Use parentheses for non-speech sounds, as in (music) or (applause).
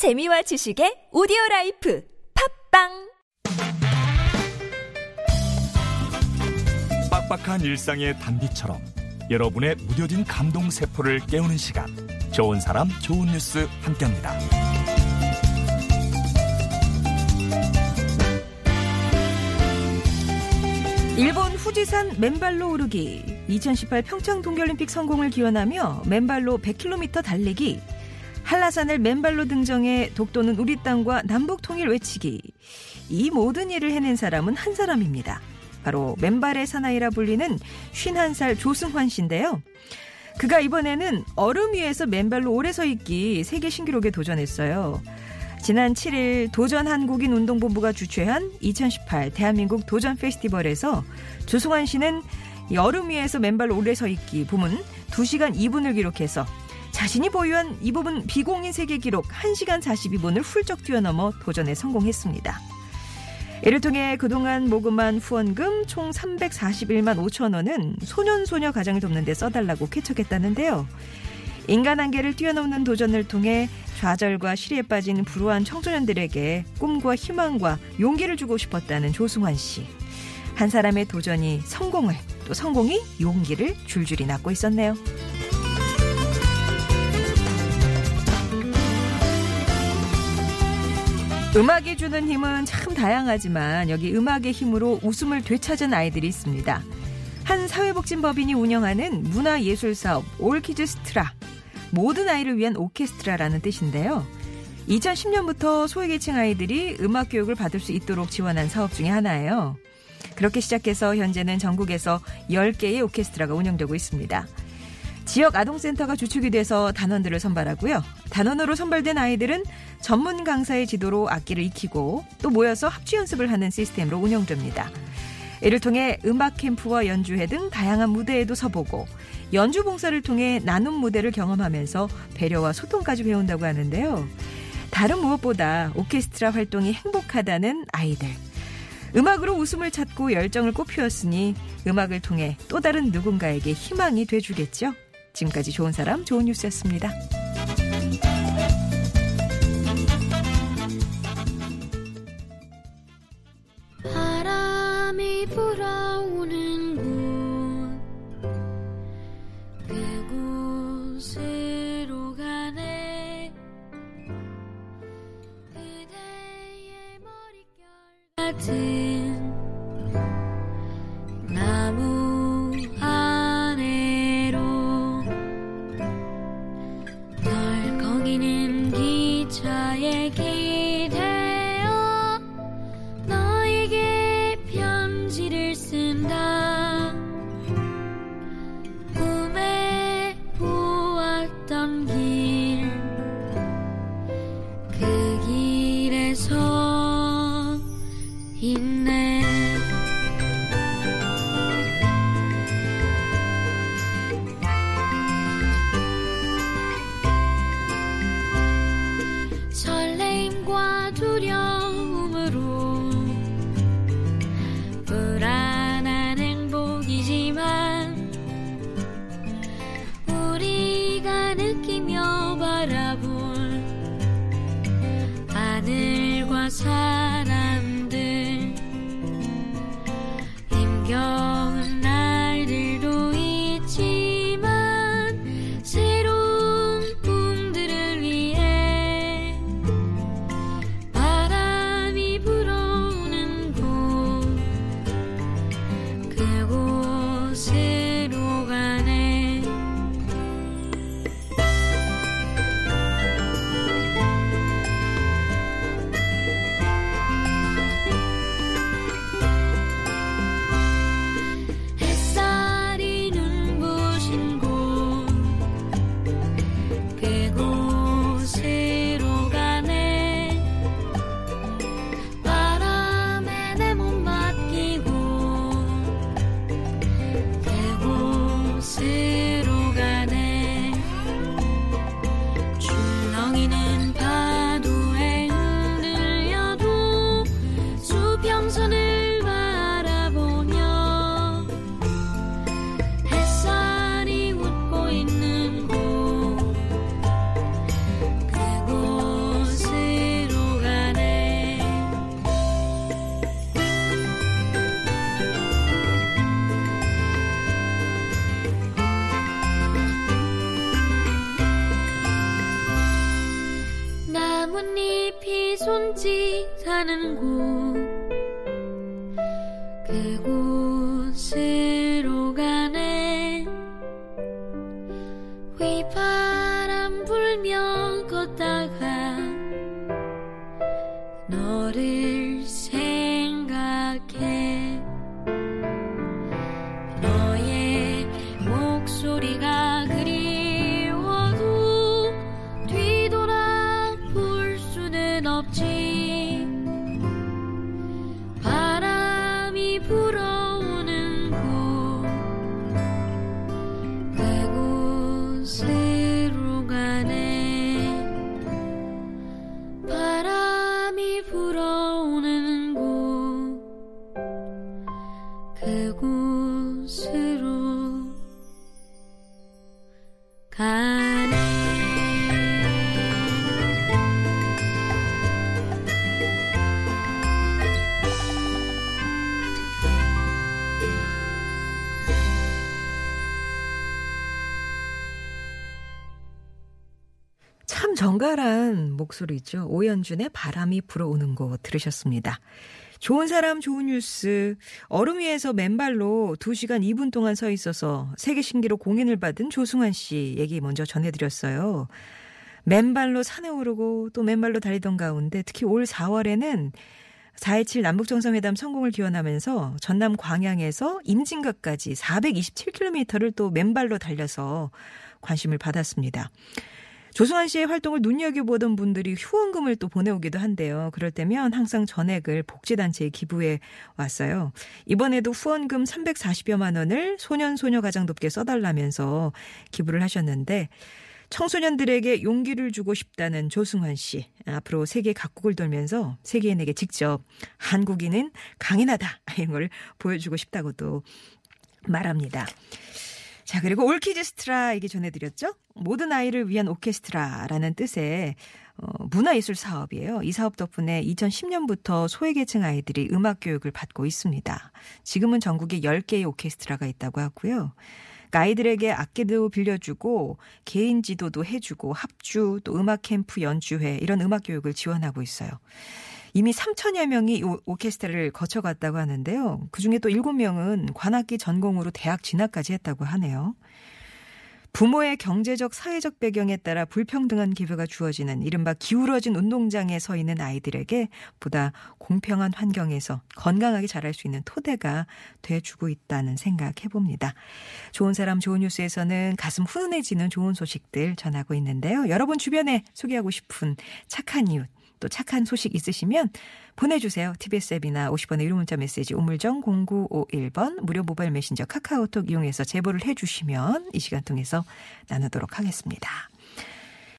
재미와 지식의 오디오 라이프 팟빵! 빡빡한 일상의 단비처럼 여러분의 무뎌진 감동 세포를 깨우는 시간. 좋은 사람 좋은 뉴스 함께합니다. 일본 후지산 맨발로 오르기. 2018 평창 동계올림픽 성공을 기원하며 맨발로 100km 달리기 한라산을 맨발로 등정해 독도는 우리 땅과 남북 통일 외치기 이 모든 일을 해낸 사람은 한 사람입니다. 바로 맨발의 사나이라 불리는 51살 조승환 씨인데요. 그가 이번에는 얼음 위에서 맨발로 오래 서 있기 세계 신기록에 도전했어요. 지난 7일 도전 한국인 운동본부가 주최한 2018 대한민국 도전 페스티벌에서 조승환 씨는 얼음 위에서 맨발로 오래 서 있기 부문 2시간 2분을 기록해서 자신이 보유한 이 부분 비공인 세계 기록 1시간 42분을 훌쩍 뛰어넘어 도전에 성공했습니다. 이를 통해 그동안 모금한 후원금 총 341만 5천 원은 소년소녀 가정을 돕는 데 써달라고 쾌척했다는데요. 인간 한계를 뛰어넘는 도전을 통해 좌절과 시리에 빠진 불우한 청소년들에게 꿈과 희망과 용기를 주고 싶었다는 조승환 씨. 한 사람의 도전이 성공을, 또 성공이 용기를 줄줄이 낳고 있었네요. 음악이 주는 힘은 참 다양하지만 여기 음악의 힘으로 웃음을 되찾은 아이들이 있습니다. 한 사회복지법인이 운영하는 문화예술사업 올키즈 스트라 모든 아이를 위한 오케스트라라는 뜻인데요. 2010년부터 소외계층 아이들이 음악 교육을 받을 수 있도록 지원한 사업 중의 하나예요. 그렇게 시작해서 현재는 전국에서 10개의 오케스트라가 운영되고 있습니다. 지역 아동센터가 주축이 돼서 단원들을 선발하고요. 단원으로 선발된 아이들은 전문 강사의 지도로 악기를 익히고 또 모여서 합주 연습을 하는 시스템으로 운영됩니다. 이를 통해 음악 캠프와 연주회 등 다양한 무대에도 서보고 연주 봉사를 통해 나눔 무대를 경험하면서 배려와 소통까지 배운다고 하는데요. 다른 무엇보다 오케스트라 활동이 행복하다는 아이들. 음악으로 웃음을 찾고 열정을 꽃피웠으니 음악을 통해 또 다른 누군가에게 희망이 돼주겠죠. 지금까지 좋은 사람, 좋은 뉴스였습니다. to 사람들. 힘겨 看顾。 불어오는 곳. 그곳으로 가네. 바람이 불어오는 곳. 그곳 정갈한 목소리죠. 오연준의 바람이 불어오는 곳 들으셨습니다. 좋은 사람 좋은 뉴스 얼음 위에서 맨발로 2시간 2분 동안 서 있어서 세계 신기록 공인을 받은 조승환 씨 얘기 먼저 전해드렸어요. 맨발로 산에 오르고 또 맨발로 달리던 가운데 특히 올 4월에는 4.27 남북정상회담 성공을 기원하면서 전남 광양에서 임진각까지 427km를 또 맨발로 달려서 관심을 받았습니다. 조승환 씨의 활동을 눈여겨보던 분들이 후원금을 또 보내오기도 한데요. 그럴 때면 항상 전액을 복지단체에 기부해 왔어요. 이번에도 후원금 340여만 원을 소년소녀 가장 돕게 써달라면서 기부를 하셨는데 청소년들에게 용기를 주고 싶다는 조승환 씨. 앞으로 세계 각국을 돌면서 세계인에게 직접 한국인은 강인하다. (laughs) 이런 걸 보여주고 싶다고도 말합니다. 자, 그리고 올키즈스트라 얘기 전해드렸죠? 모든 아이를 위한 오케스트라라는 뜻의 어, 문화예술 사업이에요. 이 사업 덕분에 2010년부터 소외계층 아이들이 음악 교육을 받고 있습니다. 지금은 전국에 10개의 오케스트라가 있다고 하고요. 그러니까 아이들에게 악기도 빌려주고 개인 지도도 해주고 합주 또 음악 캠프 연주회 이런 음악 교육을 지원하고 있어요. 이미 3천여 명이 오- 오케스트라를 거쳐갔다고 하는데요. 그중에 또 7명은 관악기 전공으로 대학 진학까지 했다고 하네요. 부모의 경제적, 사회적 배경에 따라 불평등한 기회가 주어지는 이른바 기울어진 운동장에 서 있는 아이들에게 보다 공평한 환경에서 건강하게 자랄 수 있는 토대가 돼주고 있다는 생각 해봅니다. 좋은 사람 좋은 뉴스에서는 가슴 훈훈해지는 좋은 소식들 전하고 있는데요. 여러분 주변에 소개하고 싶은 착한 이웃, 또 착한 소식 있으시면 보내주세요. TBS 앱이나 50번의 유료 문자 메시지 우물정 0951번 무료 모바일 메신저 카카오톡 이용해서 제보를 해주시면 이 시간 통해서 나누도록 하겠습니다.